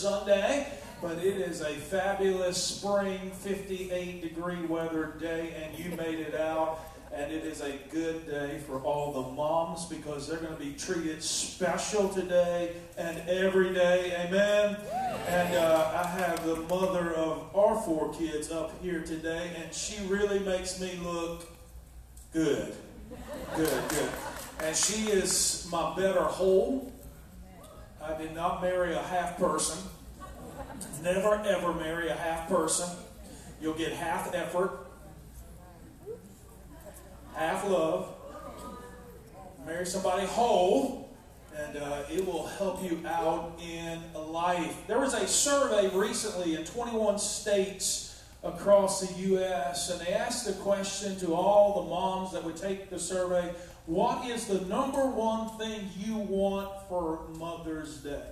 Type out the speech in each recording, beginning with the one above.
Sunday, but it is a fabulous spring 58 degree weather day, and you made it out. And it is a good day for all the moms because they're going to be treated special today and every day. Amen. And uh, I have the mother of our four kids up here today, and she really makes me look good. Good, good. And she is my better whole. I did not marry a half person. Never ever marry a half person. You'll get half effort, half love. Marry somebody whole, and uh, it will help you out in life. There was a survey recently in 21 states across the U.S., and they asked the question to all the moms that would take the survey what is the number one thing you want for Mother's Day?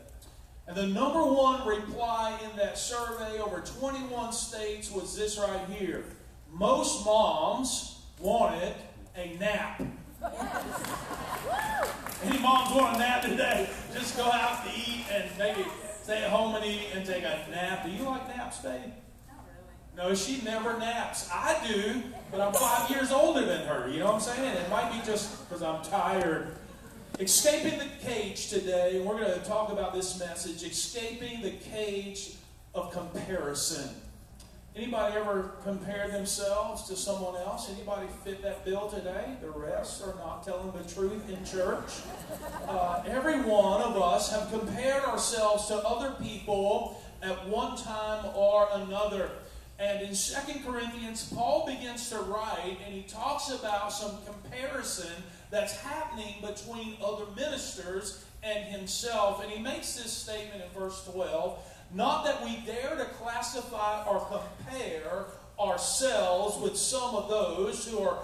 And the number one reply in that survey over 21 states was this right here. Most moms wanted a nap. Any moms want a nap today? Just go out to eat and maybe stay at home and eat and take a nap. Do you like naps, babe? No, she never naps. I do, but I'm five years older than her. You know what I'm saying? It might be just because I'm tired. Escaping the cage today, we're going to talk about this message escaping the cage of comparison. Anybody ever compare themselves to someone else? Anybody fit that bill today? The rest are not telling the truth in church. Uh, every one of us have compared ourselves to other people at one time or another. And in Second Corinthians, Paul begins to write and he talks about some comparison that's happening between other ministers and himself. And he makes this statement in verse 12 not that we dare to classify or compare ourselves with some of those who are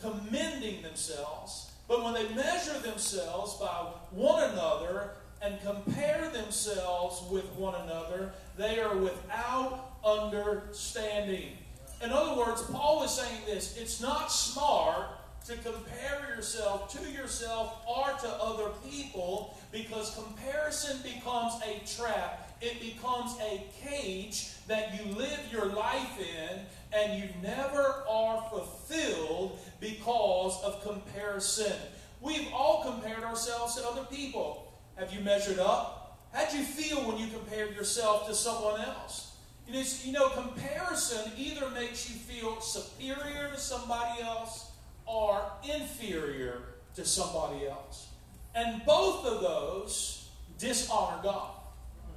commending themselves, but when they measure themselves by one another and compare themselves with one another, they are without understanding. In other words, Paul is saying this it's not smart to compare yourself to yourself or to other people because comparison becomes a trap. It becomes a cage that you live your life in and you never are fulfilled because of comparison. We've all compared ourselves to other people. Have you measured up? How'd you feel when you compared yourself to someone else? It is, you know, comparison either makes you feel superior to somebody else or inferior to somebody else. And both of those dishonor God.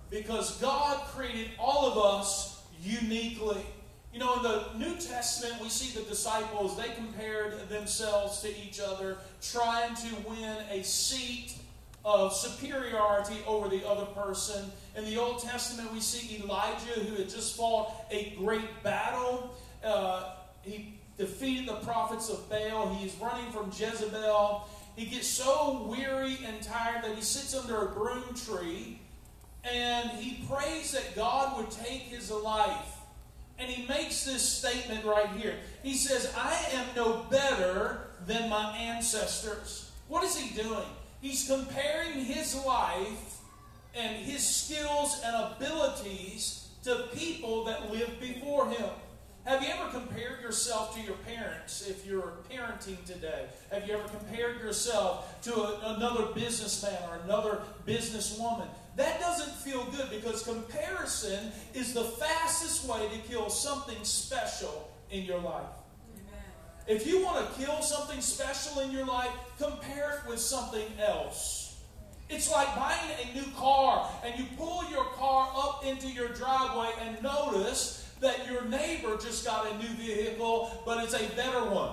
Because God created all of us uniquely. You know, in the New Testament, we see the disciples, they compared themselves to each other, trying to win a seat of superiority over the other person. In the Old Testament, we see Elijah, who had just fought a great battle. Uh, he defeated the prophets of Baal. He's running from Jezebel. He gets so weary and tired that he sits under a broom tree and he prays that God would take his life. And he makes this statement right here. He says, I am no better than my ancestors. What is he doing? He's comparing his life and his skills and abilities to people that lived before him. Have you ever compared yourself to your parents if you're parenting today? Have you ever compared yourself to a, another businessman or another businesswoman? That doesn't feel good because comparison is the fastest way to kill something special in your life. If you want to kill something special in your life, compare it with something else. It's like buying a new car and you pull your car up into your driveway and notice that your neighbor just got a new vehicle, but it's a better one.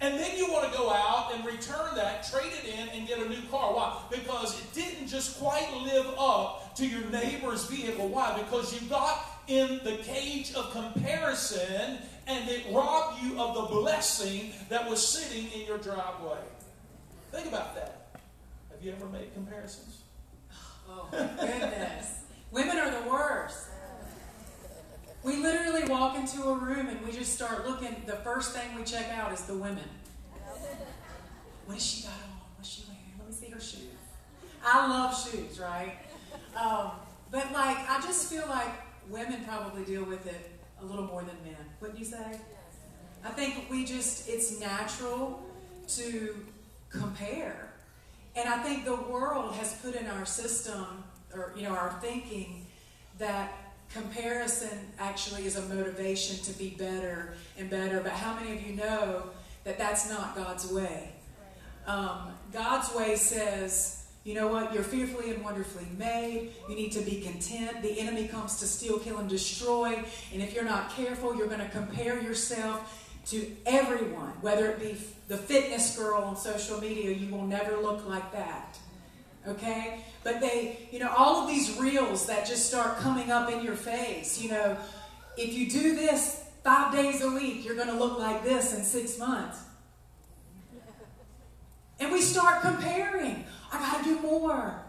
And then you want to go out and return that, trade it in, and get a new car. Why? Because it didn't just quite live up to your neighbor's vehicle. Why? Because you got in the cage of comparison and it robbed you of the blessing that was sitting in your driveway. Think about that. Have you ever made comparisons? Oh, goodness. Women are the worst. We literally walk into a room and we just start looking. The first thing we check out is the women. What has she got on? What's she wearing? Let me see her shoes. I love shoes, right? Um, but like, I just feel like women probably deal with it a little more than men. Wouldn't you say? I think we just, it's natural to compare. And I think the world has put in our system, or, you know, our thinking, that comparison actually is a motivation to be better and better. But how many of you know that that's not God's way? Um, God's way says, you know what? You're fearfully and wonderfully made. You need to be content. The enemy comes to steal, kill, and destroy. And if you're not careful, you're going to compare yourself to everyone, whether it be the fitness girl on social media, you will never look like that. Okay? But they, you know, all of these reels that just start coming up in your face, you know, if you do this five days a week, you're going to look like this in six months. And we start comparing. I got to do more.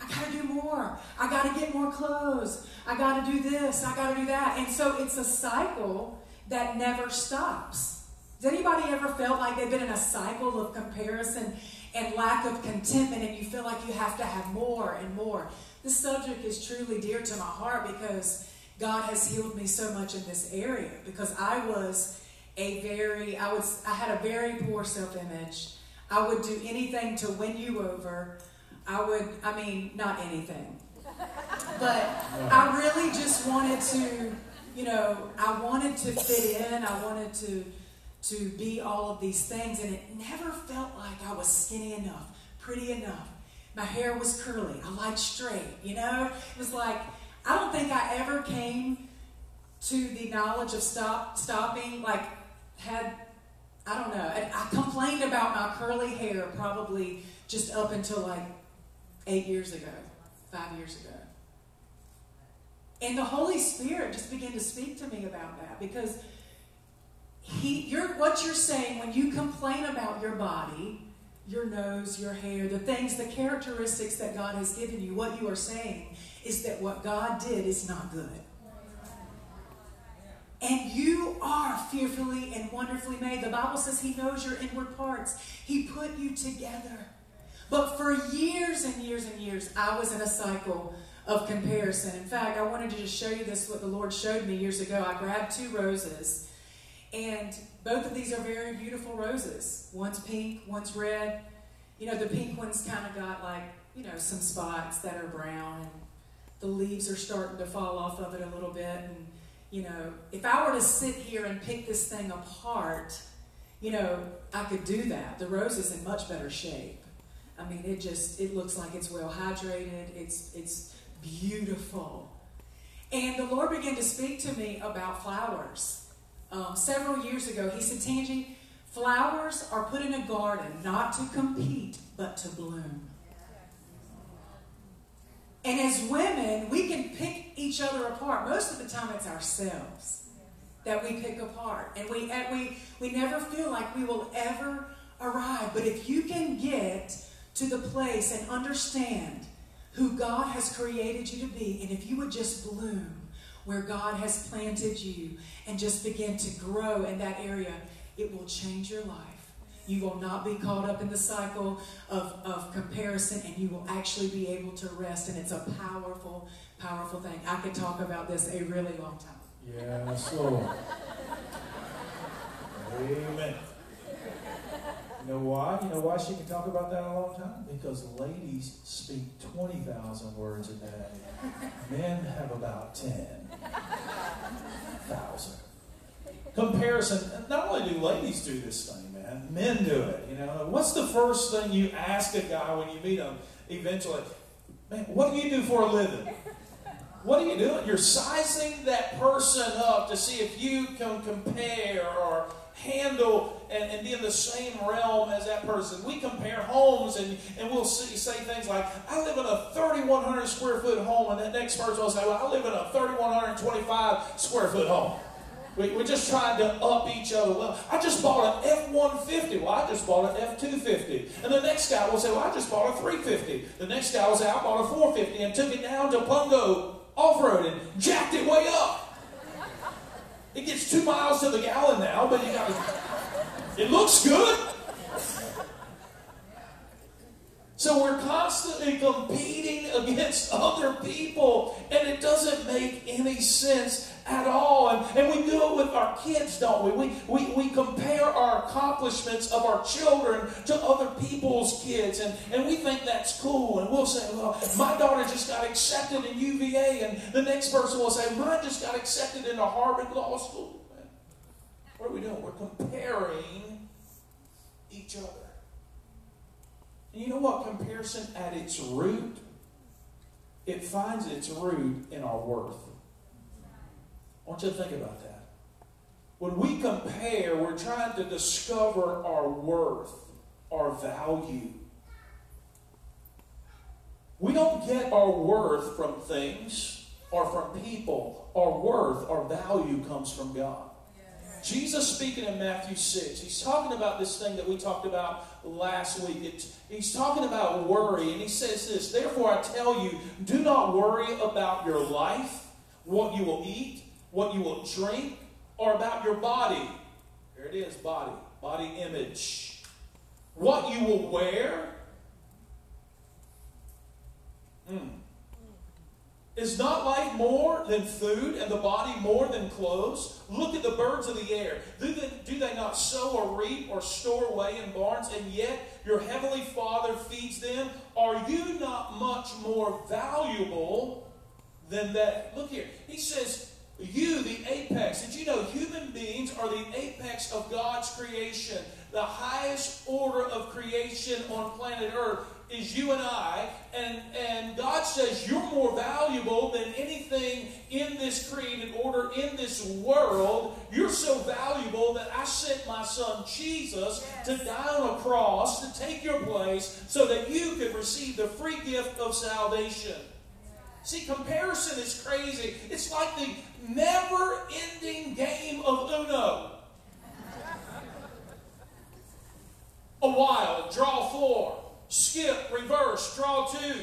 I got to do more. I got to get more clothes. I got to do this. I got to do that. And so it's a cycle that never stops. Has anybody ever felt like they've been in a cycle of comparison and lack of contentment and you feel like you have to have more and more? This subject is truly dear to my heart because God has healed me so much in this area because I was a very I was I had a very poor self-image. I would do anything to win you over. I would I mean not anything. But I really just wanted to you know, I wanted to fit in. I wanted to to be all of these things, and it never felt like I was skinny enough, pretty enough. My hair was curly. I liked straight. You know, it was like I don't think I ever came to the knowledge of stop stopping. Like had I don't know. I, I complained about my curly hair probably just up until like eight years ago, five years ago. And the Holy Spirit just began to speak to me about that because he, you're, what you're saying when you complain about your body, your nose, your hair, the things, the characteristics that God has given you, what you are saying is that what God did is not good. And you are fearfully and wonderfully made. The Bible says He knows your inward parts, He put you together. But for years and years and years, I was in a cycle of comparison. In fact, I wanted to just show you this, what the Lord showed me years ago. I grabbed two roses, and both of these are very beautiful roses. One's pink, one's red. You know, the pink one's kind of got like, you know, some spots that are brown, and the leaves are starting to fall off of it a little bit. And, you know, if I were to sit here and pick this thing apart, you know, I could do that. The rose is in much better shape. I mean, it just it looks like it's well hydrated. It's it's beautiful. And the Lord began to speak to me about flowers. Um, several years ago, He said, Tangi, flowers are put in a garden not to compete, but to bloom. And as women, we can pick each other apart. Most of the time, it's ourselves that we pick apart. And we, we, we never feel like we will ever arrive. But if you can get to the place and understand who God has created you to be, and if you would just bloom where God has planted you and just begin to grow in that area, it will change your life. You will not be caught up in the cycle of, of comparison, and you will actually be able to rest. And it's a powerful, powerful thing. I could talk about this a really long time. Yes, Lord. Amen. You know why? You know why she can talk about that a long time? Because ladies speak 20,000 words a day. Men have about 10,000. Comparison. Not only do ladies do this thing, man, men do it. You know, what's the first thing you ask a guy when you meet him eventually? Man, what do you do for a living? What are you doing? You're sizing that person up to see if you can compare or handle and, and, be in the same realm as that person. We compare homes and, and we'll see, say things like, I live in a 3,100 square foot home, and that next person will say, Well, I live in a 3,125 square foot home. We, we're just trying to up each other. Well, I just bought an F 150. Well, I just bought an F 250. And the next guy will say, Well, I just bought a 350. The next guy will say, I bought a 450 and took it down to Pungo off road and jacked it way up. It gets two miles to the gallon now, but you got it looks good. So we're constantly competing against other people, and it doesn't make any sense at all. And, and we do it with our kids, don't we? We, we? we compare our accomplishments of our children to other people's kids, and, and we think that's cool. And we'll say, well, my daughter just got accepted in UVA, and the next person will say, mine just got accepted into Harvard Law School. What are we doing? We're comparing each other. And you know what? Comparison at its root, it finds its root in our worth. I want you to think about that. When we compare, we're trying to discover our worth, our value. We don't get our worth from things or from people. Our worth, our value comes from God. Jesus speaking in Matthew 6, he's talking about this thing that we talked about last week. It's, he's talking about worry, and he says this Therefore, I tell you, do not worry about your life, what you will eat, what you will drink, or about your body. Here it is body, body image. What you will wear. Mm. Is not life more than food and the body more than clothes? Look at the birds of the air. Do they, do they not sow or reap or store away in barns, and yet your heavenly Father feeds them? Are you not much more valuable than that? Look here. He says, You, the apex. Did you know human beings are the apex of God's creation? The highest order of creation on planet Earth is you and I, and, and God says you're more valuable than anything in this created order, in this world. You're so valuable that I sent my son Jesus yes. to die on a cross to take your place so that you could receive the free gift of salvation. See, comparison is crazy. It's like the never ending game of Uno. A while, draw four skip, reverse, draw two.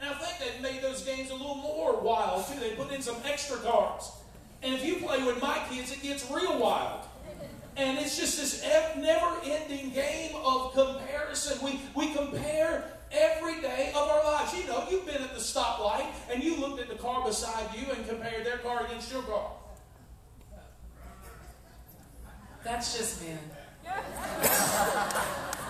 And I think they made those games a little more wild too. They put in some extra cards. And if you play with my kids, it gets real wild. And it's just this never ending game of comparison. We, we compare every day of our lives. You know, you've been at the stoplight and you looked at the car beside you and compared their car against your car. That's just men.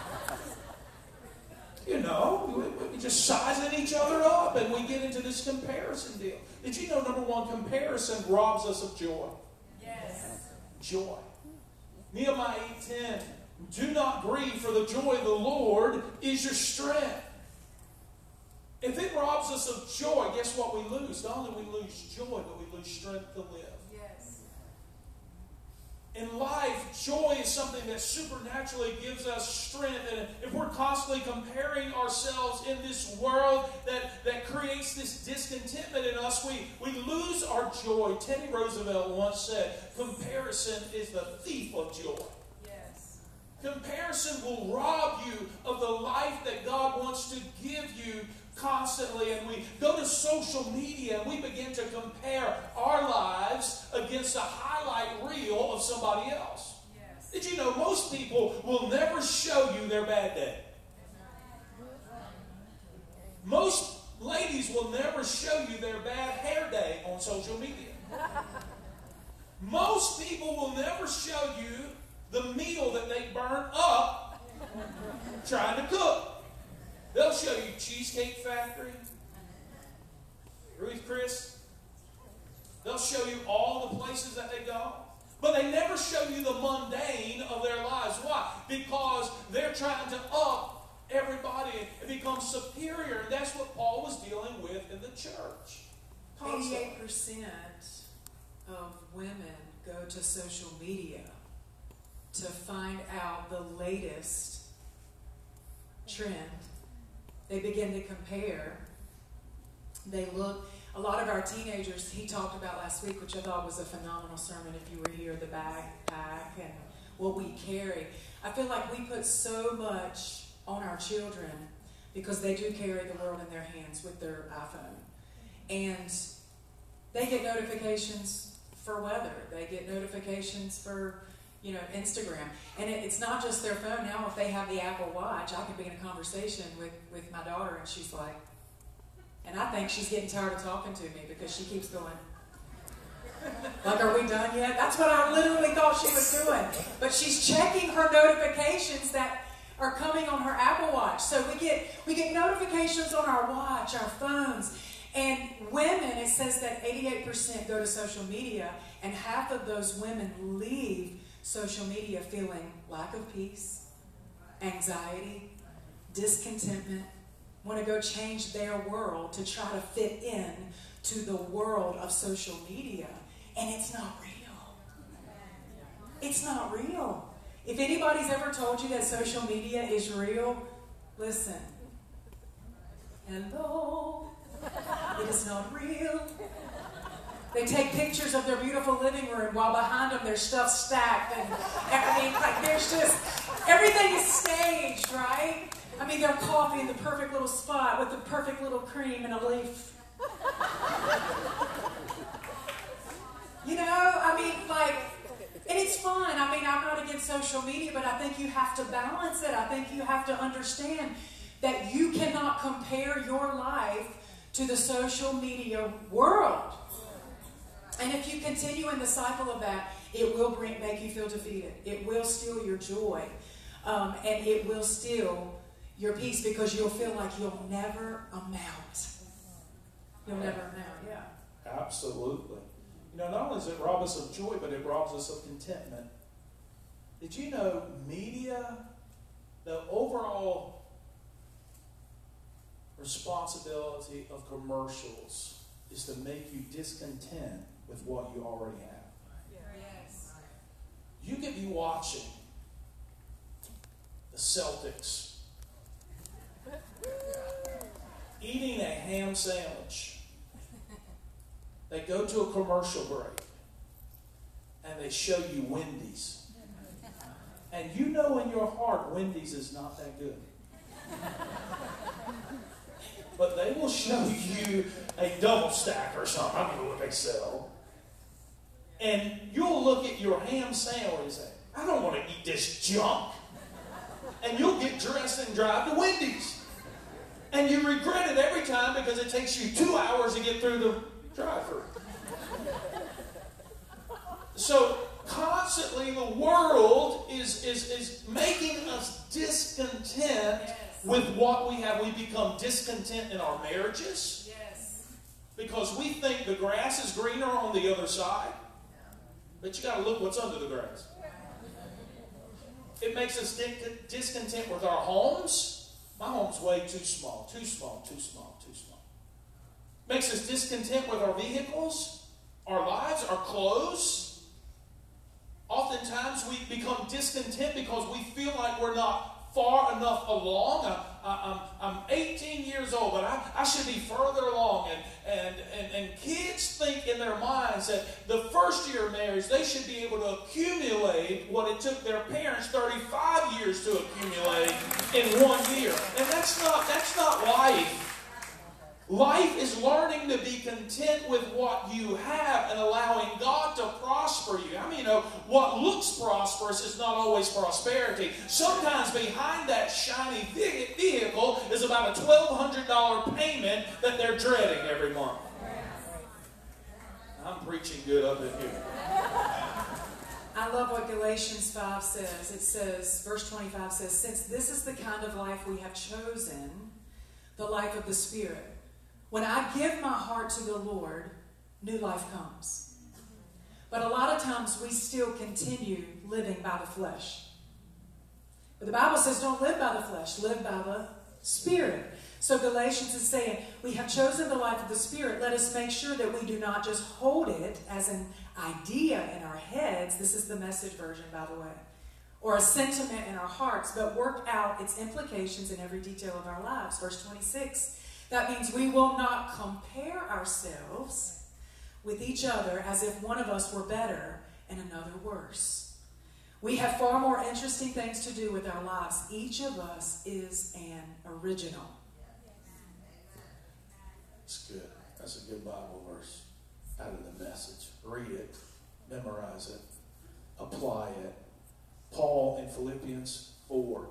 You know, we just sizing each other up and we get into this comparison deal. Did you know, number one, comparison robs us of joy? Yes. Joy. Nehemiah 8.10, do not grieve, for the joy of the Lord is your strength. If it robs us of joy, guess what we lose? Not only we lose joy, but we lose strength to live. In life, joy is something that supernaturally gives us strength. And if we're constantly comparing ourselves in this world that, that creates this discontentment in us, we, we lose our joy. Teddy Roosevelt once said, Comparison is the thief of joy. Yes. Comparison will rob you of the life that God wants to give you constantly and we go to social media and we begin to compare our lives against a highlight reel of somebody else. Yes. Did you know most people will never show you their bad day? Most ladies will never show you their bad hair day on social media. Most people will never show you the meal that they burn up trying to cook. They'll show you Cheesecake Factory, Ruth Chris. They'll show you all the places that they go. But they never show you the mundane of their lives. Why? Because they're trying to up everybody and become superior. And that's what Paul was dealing with in the church. 88% of women go to social media to find out the latest trend they begin to compare. They look, a lot of our teenagers, he talked about last week, which I thought was a phenomenal sermon if you were here, the backpack and what we carry. I feel like we put so much on our children because they do carry the world in their hands with their iPhone. And they get notifications for weather, they get notifications for you know, Instagram. And it, it's not just their phone. Now, if they have the Apple Watch, I can be in a conversation with, with my daughter, and she's like, and I think she's getting tired of talking to me because she keeps going, like, are we done yet? That's what I literally thought she was doing. But she's checking her notifications that are coming on her Apple Watch. So we get we get notifications on our watch, our phones. And women, it says that 88% go to social media, and half of those women leave social media feeling lack of peace, anxiety, discontentment, want to go change their world to try to fit in to the world of social media. And it's not real. It's not real. If anybody's ever told you that social media is real, listen. Hello. It is not real. They take pictures of their beautiful living room while behind them there's stuff stacked. And I mean, like, there's just, everything is staged, right? I mean, their coffee in the perfect little spot with the perfect little cream and a leaf. you know, I mean, like, and it's fun. I mean, I'm not against social media, but I think you have to balance it. I think you have to understand that you cannot compare your life to the social media world. And if you continue in the cycle of that, it will bring, make you feel defeated. It will steal your joy. Um, and it will steal your peace because you'll feel like you'll never amount. You'll never amount, yeah. Absolutely. You know, not only does it rob us of joy, but it robs us of contentment. Did you know media, the overall responsibility of commercials is to make you discontent with what you already have? Yes. You could be watching the Celtics eating a ham sandwich. They go to a commercial break and they show you Wendy's. And you know in your heart Wendy's is not that good. But they will show you a double stack or something. I don't know what they sell. And you'll look at your ham sandwich and say, I don't want to eat this junk. And you'll get dressed and drive to Wendy's. And you regret it every time because it takes you two hours to get through the drive through. So constantly the world is, is, is making us discontent with what we have. We become discontent in our marriages Yes. because we think the grass is greener on the other side. But you got to look what's under the grass. It makes us discontent with our homes. My home's way too small, too small, too small, too small. Makes us discontent with our vehicles, our lives, our clothes. Oftentimes we become discontent because we feel like we're not far enough along. I'm, I'm 18 years old, but I, I should be further along. And, and, and, and kids think in their minds that the first year of marriage, they should be able to accumulate what it took their parents 35 years to accumulate in one year. And that's not, that's not life. Life is learning to be content with what you have and allowing God to prosper you. I mean, you know, what looks prosperous is not always prosperity. Sometimes behind that shiny vehicle is about a $1,200 payment that they're dreading every month. I'm preaching good up in here. I love what Galatians 5 says. It says, verse 25 says, Since this is the kind of life we have chosen, the life of the Spirit, when I give my heart to the Lord, new life comes. But a lot of times we still continue living by the flesh. But the Bible says don't live by the flesh, live by the Spirit. So Galatians is saying, we have chosen the life of the Spirit. Let us make sure that we do not just hold it as an idea in our heads. This is the message version, by the way. Or a sentiment in our hearts, but work out its implications in every detail of our lives. Verse 26 that means we will not compare ourselves with each other as if one of us were better and another worse. We have far more interesting things to do with our lives. Each of us is an original. It's good. That's a good Bible verse out of the message. Read it, memorize it, apply it, Paul in Philippians 4.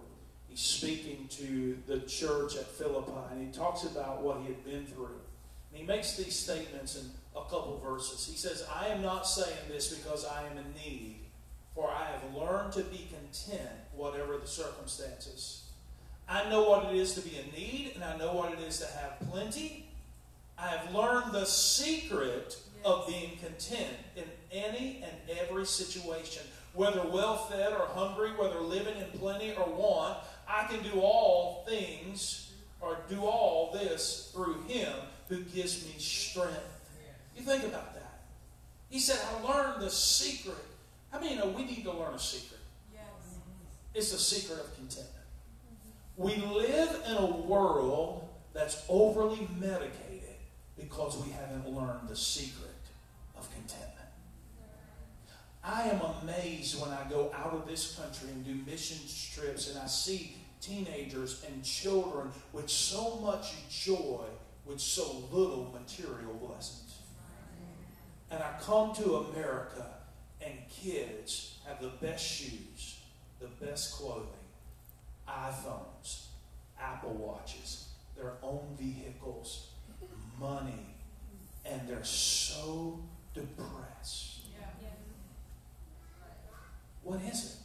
Speaking to the church at Philippi, and he talks about what he had been through. And he makes these statements in a couple verses. He says, I am not saying this because I am in need, for I have learned to be content, whatever the circumstances. I know what it is to be in need, and I know what it is to have plenty. I have learned the secret of being content in any and every situation, whether well fed or hungry, whether living in plenty or want. I can do all things or do all this through Him who gives me strength. You think about that. He said, I learned the secret. How many know we need to learn a secret? Yes. It's the secret of contentment. We live in a world that's overly medicated because we haven't learned the secret of contentment. I am amazed when I go out of this country and do mission trips and I see teenagers and children with so much joy with so little material blessings. And I come to America and kids have the best shoes, the best clothing, iPhones, Apple Watches, their own vehicles, money, and they're so depressed. What is it?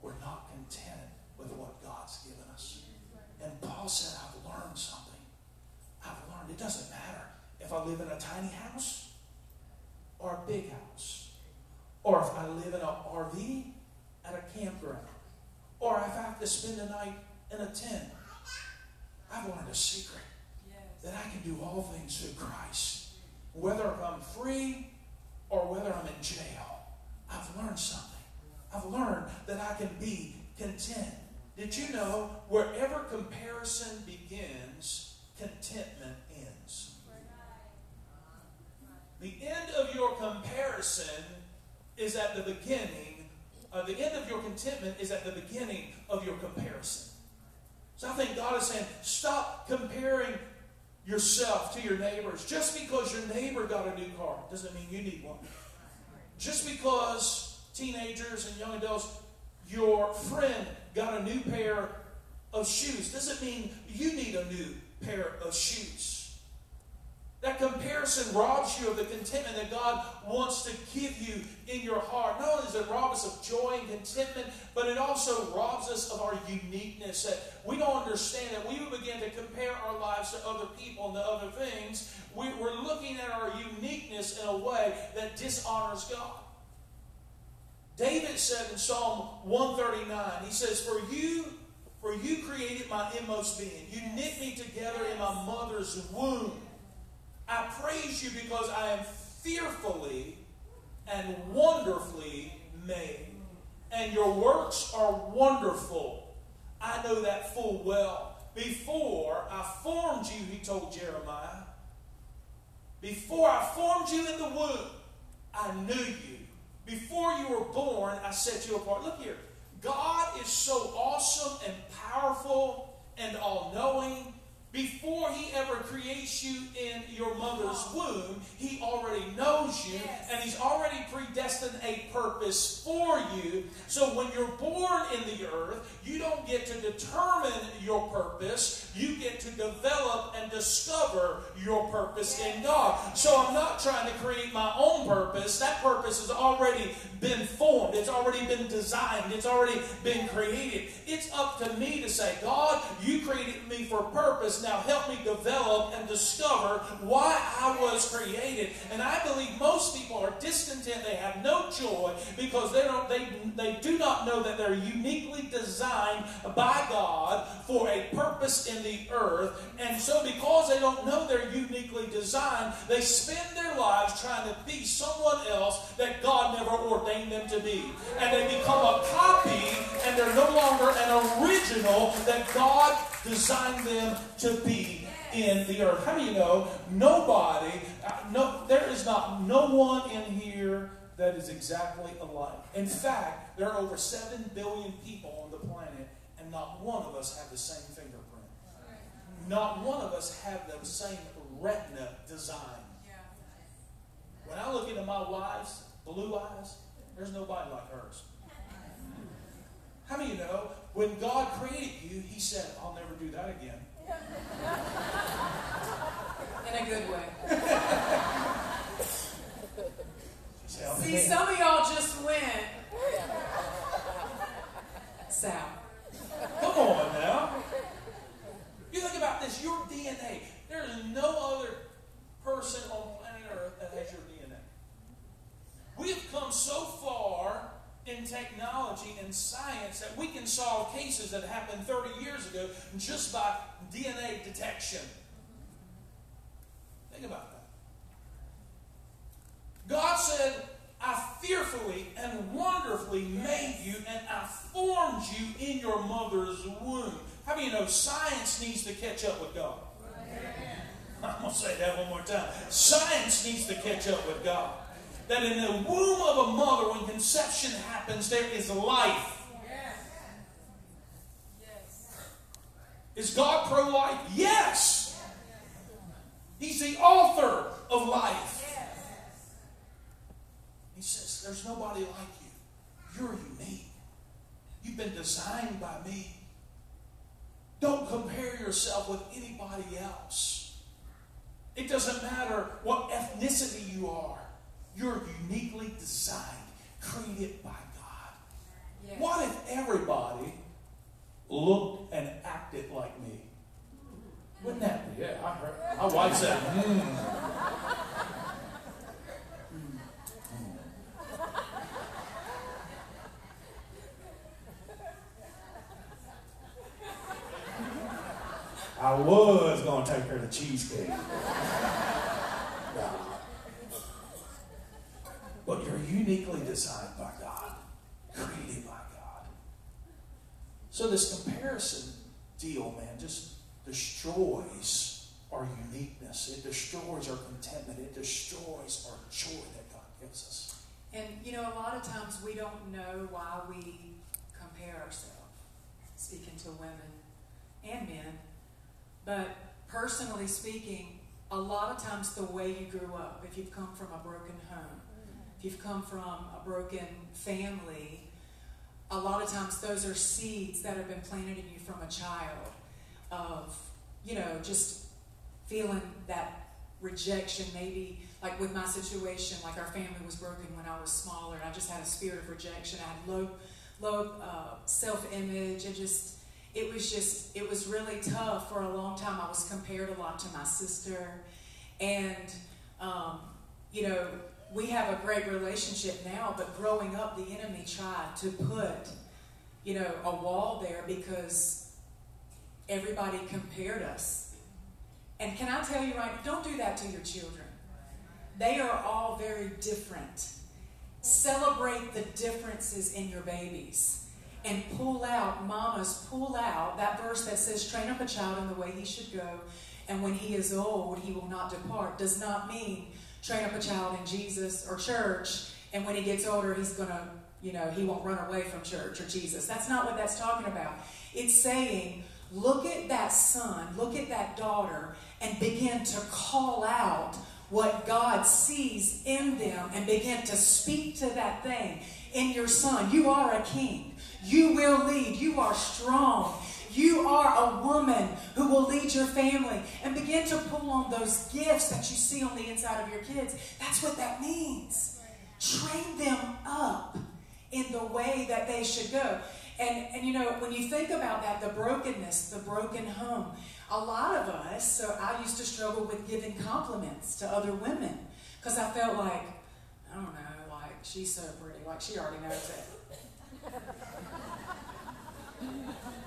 We're not content with what God's given us. And Paul said, I've learned something. I've learned it doesn't matter if I live in a tiny house or a big house, or if I live in an RV at a campground, or if I have to spend the night in a tent. I've learned a secret that I can do all things through Christ. Whether I'm free or whether I'm in jail, I've learned something. I've learned that I can be content. Did you know wherever comparison begins, contentment ends? The end of your comparison is at the beginning, uh, the end of your contentment is at the beginning of your comparison. So I think God is saying, stop comparing yourself to your neighbors. Just because your neighbor got a new car doesn't mean you need one. Just because teenagers and young adults, your friend got a new pair of shoes doesn't mean you need a new pair of shoes. That comparison robs you of the contentment that God wants to give you in your heart. Not only does it rob us of joy and contentment, but it also robs us of our uniqueness. That we don't understand that we would begin to compare our lives to other people and to other things. We, we're looking at our uniqueness in a way that dishonors God. David said in Psalm 139, he says, For you, for you created my inmost being. You knit me together in my mother's womb. I praise you because I am fearfully and wonderfully made. And your works are wonderful. I know that full well. Before I formed you, he told Jeremiah, before I formed you in the womb, I knew you. Before you were born, I set you apart. Look here. God is so awesome and powerful and all knowing before he ever creates you in your mother's womb, he already knows you yes. and he's already predestined a purpose for you. So when you're born in the earth, you don't get to determine your purpose, you get to develop and discover your purpose yes. in God. So I'm not trying to create my own purpose. That purpose has already been formed, it's already been designed, it's already been created. It's up to me to say, God, you created me for purpose now help me develop and discover why I was created. And I believe most people are discontent. They have no joy because they don't they, they do not know that they're uniquely designed by God for a purpose in the earth. And so because they don't know they're uniquely designed, they spend their lives trying to be someone else that God never ordained them to be. And they become a copy and they're no longer an original that God designed them to be in the earth. How do you know? Nobody, uh, no, there is not no one in here that is exactly alike. In fact, there are over 7 billion people on the planet, and not one of us have the same fingerprint. Not one of us have the same retina design. When I look into my wife's blue eyes, there's nobody like hers. How many of you know when God created you, He said, I'll never do that again? In a good way. See, some of y'all just went south. Come on now. You think about this, your DNA. There is no other person on planet Earth that has your DNA. We have come so far in technology and science that we can solve cases that happened 30 years ago just by DNA detection. Think about that. God said, I fearfully and wonderfully made you, and I formed you in your mother's womb. How many you know science needs to catch up with God? I'm going to say that one more time. Science needs to catch up with God. That in the womb of a mother, when conception happens, there is life. Is God pro life? Yes. He's the author of life. He says, There's nobody like you. You're unique. You've been designed by me. Don't compare yourself with anybody else. It doesn't matter what ethnicity you are. You're uniquely designed, created by God. Yes. What if everybody looked and acted like me? Wouldn't that be? Yeah, I heard. My wife said, hmm. I was going to take her to cheesecake. But you're uniquely designed by God, created by God. So this comparison deal, man, just destroys our uniqueness. It destroys our contentment. It destroys our joy that God gives us. And you know, a lot of times we don't know why we compare ourselves, speaking to women and men. But personally speaking, a lot of times the way you grew up, if you've come from a broken home, if you've come from a broken family, a lot of times those are seeds that have been planted in you from a child of, you know, just feeling that rejection, maybe like with my situation, like our family was broken when I was smaller, I just had a spirit of rejection. I had low, low uh, self-image, and just it was just it was really tough for a long time. I was compared a lot to my sister, and um, you know we have a great relationship now. But growing up, the enemy tried to put you know a wall there because everybody compared us. And can I tell you right? Don't do that to your children. They are all very different. Celebrate the differences in your babies and pull out, mamas, pull out that verse that says, train up a child in the way he should go, and when he is old, he will not depart. Does not mean train up a child in Jesus or church, and when he gets older, he's going to, you know, he won't run away from church or Jesus. That's not what that's talking about. It's saying, look at that son, look at that daughter, and begin to call out what God sees in them and begin to speak to that thing in your son. You are a king. You will lead. You are strong. You are a woman who will lead your family and begin to pull on those gifts that you see on the inside of your kids. That's what that means. Train them up in the way that they should go. And, and you know, when you think about that, the brokenness, the broken home, a lot of us, so I used to struggle with giving compliments to other women because I felt like, I don't know, like she's so pretty, like she already knows it.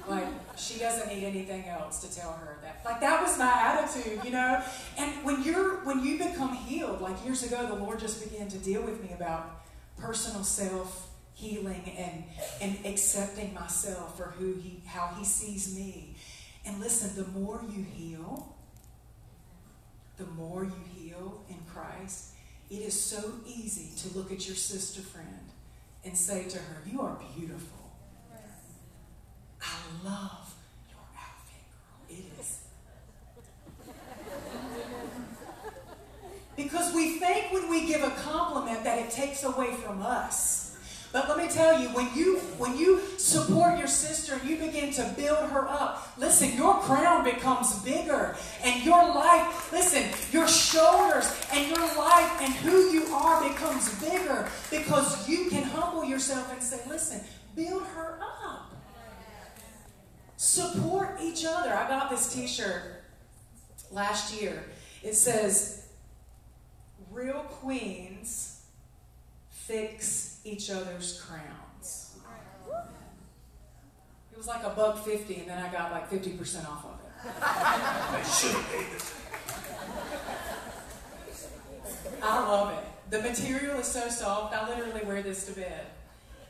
Like she doesn't need anything else to tell her that. Like that was my attitude, you know. And when you're when you become healed, like years ago, the Lord just began to deal with me about personal self healing and and accepting myself for who he how he sees me. And listen, the more you heal, the more you heal in Christ, it is so easy to look at your sister friend and say to her, You are beautiful. I love your outfit, girl. It is. Because we think when we give a compliment that it takes away from us. But let me tell you, when you when you support your sister and you begin to build her up, listen, your crown becomes bigger. And your life, listen, your shoulders and your life and who you are becomes bigger because you can humble yourself and say, listen, build her up. Support each other. I got this t-shirt last year. It says, Real queens fix each other's crowns. It was like a buck fifty, and then I got like 50% off of it. They should have paid it. I love it. The material is so soft, I literally wear this to bed.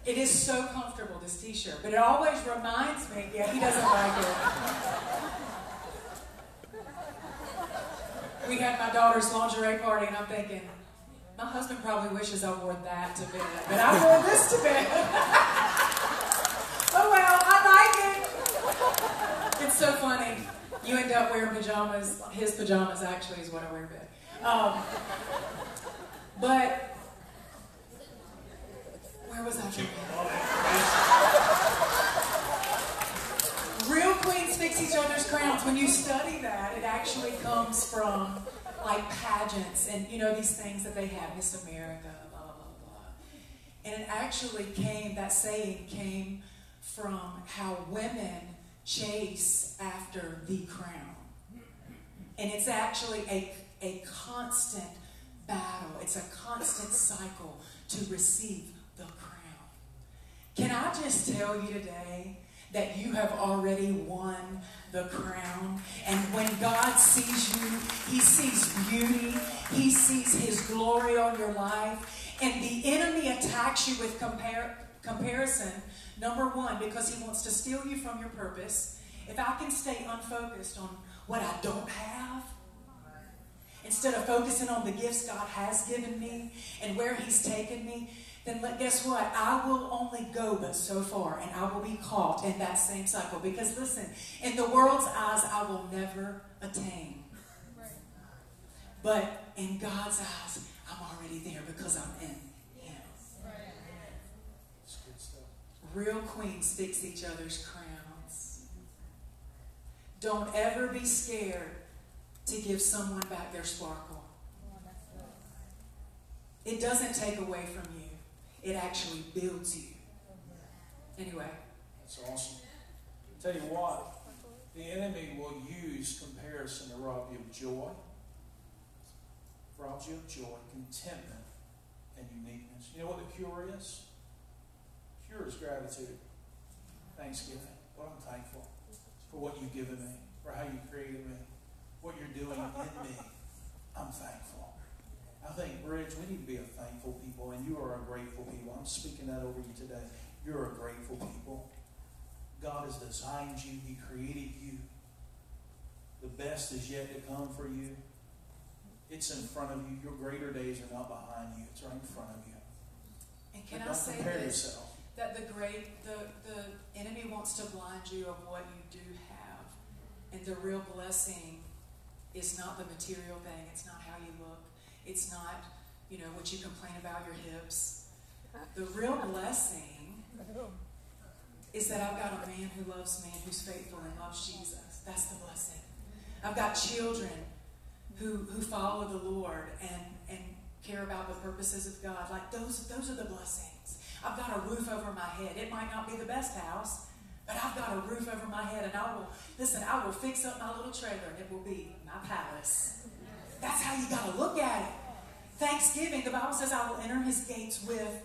It is so comfortable, this t shirt, but it always reminds me, yeah, he doesn't like it. We had my daughter's lingerie party, and I'm thinking, my husband probably wishes I wore that to bed, but I wore this to bed. oh well, I like it. It's so funny. You end up wearing pajamas. His pajamas actually is what I wear to bed. Um, but where was I? Real queens fix each other's crowns. When you study that, it actually comes from like pageants and you know these things that they have, Miss America, blah blah blah. And it actually came. That saying came from how women chase after the crown, and it's actually a a constant battle. It's a constant cycle to receive. Can I just tell you today that you have already won the crown? And when God sees you, He sees beauty, He sees His glory on your life. And the enemy attacks you with compar- comparison, number one, because he wants to steal you from your purpose. If I can stay unfocused on what I don't have, instead of focusing on the gifts God has given me and where He's taken me, then let, guess what? I will only go but so far, and I will be caught in that same cycle. Because listen, in the world's eyes, I will never attain. But in God's eyes, I'm already there because I'm in Him. Real queens fix each other's crowns. Don't ever be scared to give someone back their sparkle. It doesn't take away from you, it actually builds you. Anyway, That's awesome. Tell you what, the enemy will use comparison to rob you of joy, robs you of joy, contentment, and uniqueness. You know what the cure is? Cure is gratitude, thanksgiving. Lord, I'm thankful for what you've given me, for how you created me, what you're doing in me. I'm thankful. I think, Bridge, we need to be a thankful people, and you are a grateful people. I'm speaking that over you today. You're a grateful people. God has designed you, He created you. The best is yet to come for you. It's in front of you. Your greater days are not behind you, it's right in front of you. and can But I say compare this? yourself. That the great, the, the enemy wants to blind you of what you do have. And the real blessing is not the material thing, it's not how you look, it's not, you know, what you complain about your hips. Uh-huh. The real blessing uh-huh. is that I've got a man who loves me and who's faithful and loves Jesus. That's the blessing. I've got children who, who follow the Lord and, and care about the purposes of God. Like those, those are the blessings. I've got a roof over my head. It might not be the best house, but I've got a roof over my head, and I will listen. I will fix up my little trailer, and it will be my palace. That's how you got to look at it. Thanksgiving. The Bible says, "I will enter His gates with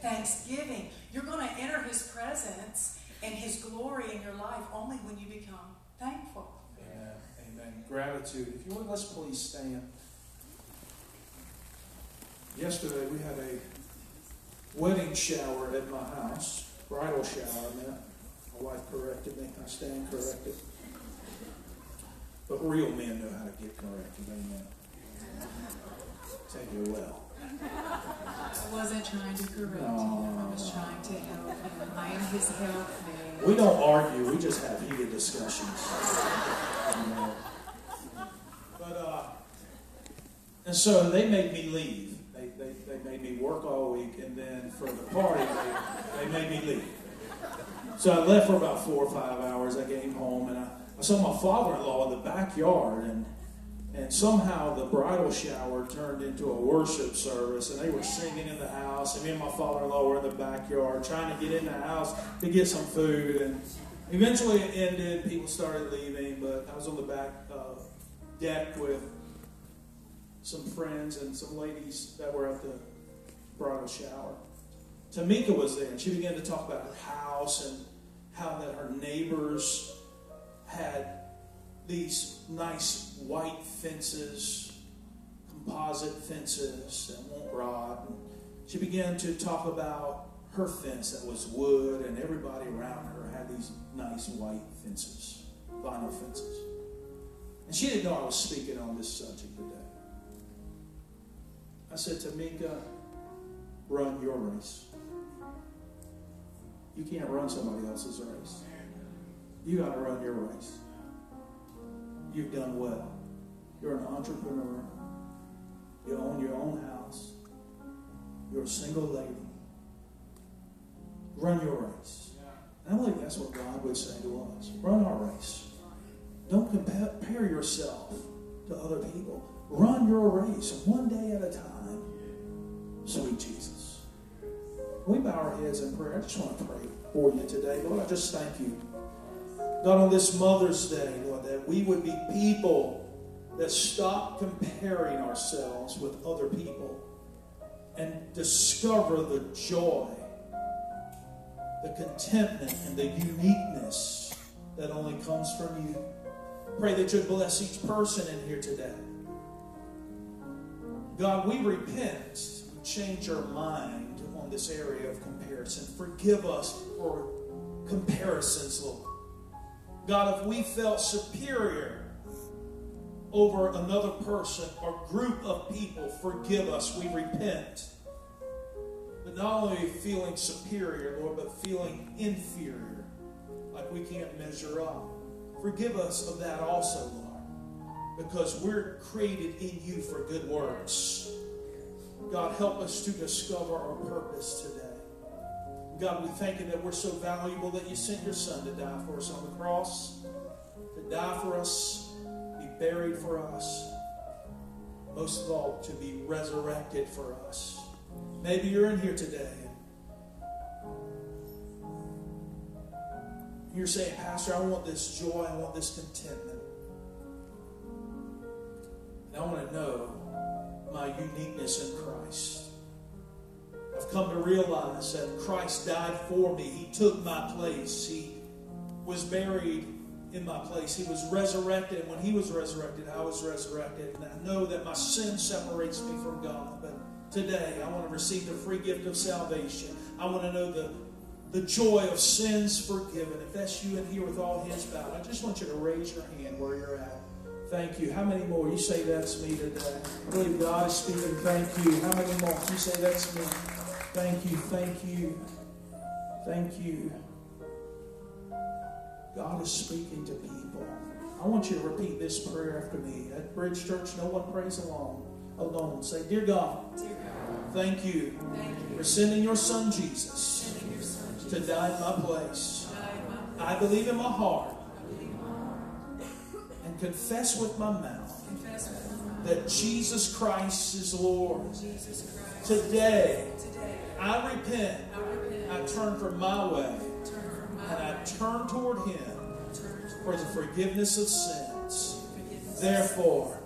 thanksgiving." You're going to enter His presence and His glory in your life only when you become thankful. Amen. Amen. Gratitude. If you would, let's please stand. Yesterday we had a wedding shower at my house, bridal shower, I meant. My wife corrected me. I stand corrected. But real men know how to get corrected. Amen. Take it well. I wasn't trying to correct him. I was trying to help him. I am his helpmate. We don't argue. We just have heated discussions. But uh, and so they made me leave. They, they, they made made me work all week, and then for the party, they, they made me leave. So I left for about four or five hours. I came home, and I, I saw my father-in-law in the backyard, and and somehow the bridal shower turned into a worship service, and they were singing in the house. And me and my father-in-law were in the backyard trying to get in the house to get some food. And eventually it ended. People started leaving, but I was on the back uh, deck with some friends and some ladies that were at the bridal shower. Tamika was there, and she began to talk about her house and how that her neighbors had these nice white fences, composite fences that won't rot. And she began to talk about her fence that was wood, and everybody around her had these nice white fences, vinyl fences. And she didn't know I was speaking on this subject today. I said, Tamika, run your race. You can't run somebody else's race. You got to run your race. You've done well. You're an entrepreneur. You own your own house. You're a single lady. Run your race. And I believe that's what God would say to us. Run our race. Don't compare yourself to other people. Run your race one day at a time. Sweet Jesus. We bow our heads in prayer. I just want to pray for you today. Lord, I just thank you. God, on this Mother's Day, Lord, that we would be people that stop comparing ourselves with other people and discover the joy, the contentment, and the uniqueness that only comes from you. Pray that you'd bless each person in here today. God, we repent. Change our mind on this area of comparison. Forgive us for comparisons, Lord. God, if we felt superior over another person or group of people, forgive us. We repent. But not only feeling superior, Lord, but feeling inferior, like we can't measure up. Forgive us of that also, Lord, because we're created in you for good works. God, help us to discover our purpose today. God, we thank you that we're so valuable that you sent your son to die for us on the cross, to die for us, be buried for us, most of all, to be resurrected for us. Maybe you're in here today. You're saying, Pastor, I want this joy, I want this contentment. And I want to know my uniqueness in Christ. I've come to realize that Christ died for me. He took my place. He was buried in my place. He was resurrected. When He was resurrected, I was resurrected. And I know that my sin separates me from God. But today, I want to receive the free gift of salvation. I want to know the, the joy of sins forgiven. If that's you in here with all heads bowed, I just want you to raise your hand where you're at. Thank you. How many more? You say that's me today. I believe God is speaking. Thank you. How many more? You say that's me. Thank you, thank you, thank you. God is speaking to people. I want you to repeat this prayer after me. At Bridge Church, no one prays alone. Alone. Say, Dear God, Dear God thank, you thank you for sending your son Jesus, your son, Jesus to die in my place. I believe in my heart and confess with my mouth that Jesus Christ is Lord. Today, I repent. I, turn from my way. and I turn toward Him for the forgiveness of sins. Therefore,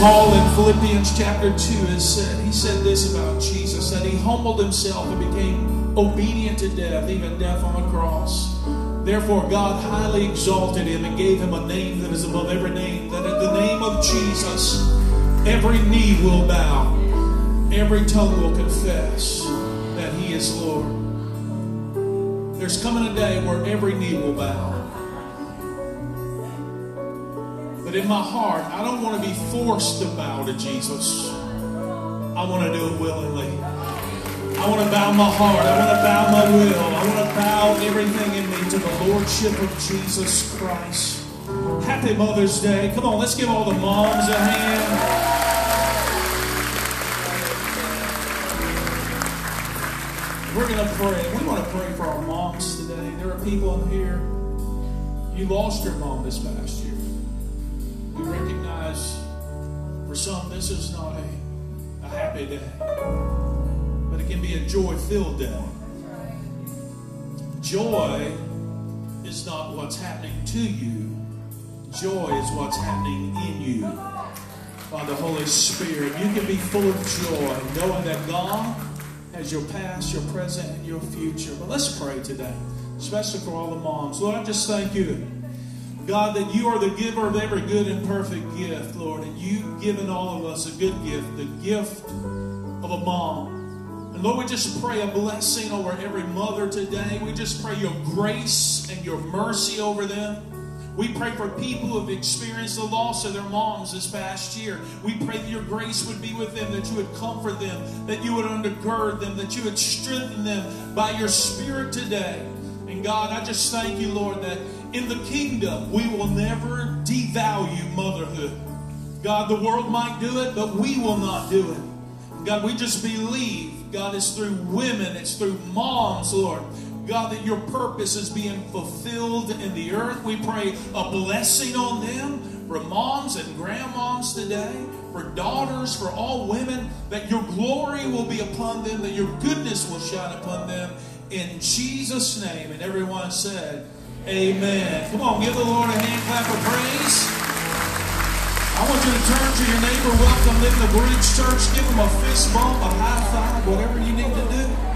Paul in Philippians chapter 2 has said, he said this about Jesus, that he humbled himself and became obedient to death, even death on a. Therefore, God highly exalted him and gave him a name that is above every name, that at the name of Jesus, every knee will bow, every tongue will confess that he is Lord. There's coming a day where every knee will bow. But in my heart, I don't want to be forced to bow to Jesus. I want to do it willingly. I want to bow my heart. I want to bow my will. I want to bow everything in me to the Lordship of Jesus Christ. Happy Mother's Day. Come on, let's give all the moms a hand. We're going to pray. We want to pray for our moms today. There are people in here. You lost your mom this past year. We recognize for some this is not a, a happy day, be a joy filled day. Joy is not what's happening to you, joy is what's happening in you by the Holy Spirit. You can be full of joy knowing that God has your past, your present, and your future. But let's pray today, especially for all the moms. Lord, I just thank you. God, that you are the giver of every good and perfect gift, Lord, and you've given all of us a good gift, the gift of a mom. Lord, we just pray a blessing over every mother today. We just pray your grace and your mercy over them. We pray for people who have experienced the loss of their moms this past year. We pray that your grace would be with them, that you would comfort them, that you would undergird them, that you would strengthen them by your Spirit today. And God, I just thank you, Lord, that in the kingdom we will never devalue motherhood. God, the world might do it, but we will not do it. God, we just believe, God, it's through women, it's through moms, Lord. God, that your purpose is being fulfilled in the earth. We pray a blessing on them for moms and grandmoms today, for daughters, for all women, that your glory will be upon them, that your goodness will shine upon them. In Jesus' name. And everyone said, Amen. Come on, give the Lord a hand clap of praise. I want you to turn to your neighbor, welcome them to Bridge Church, give them a fist bump, a high five, whatever you need to do.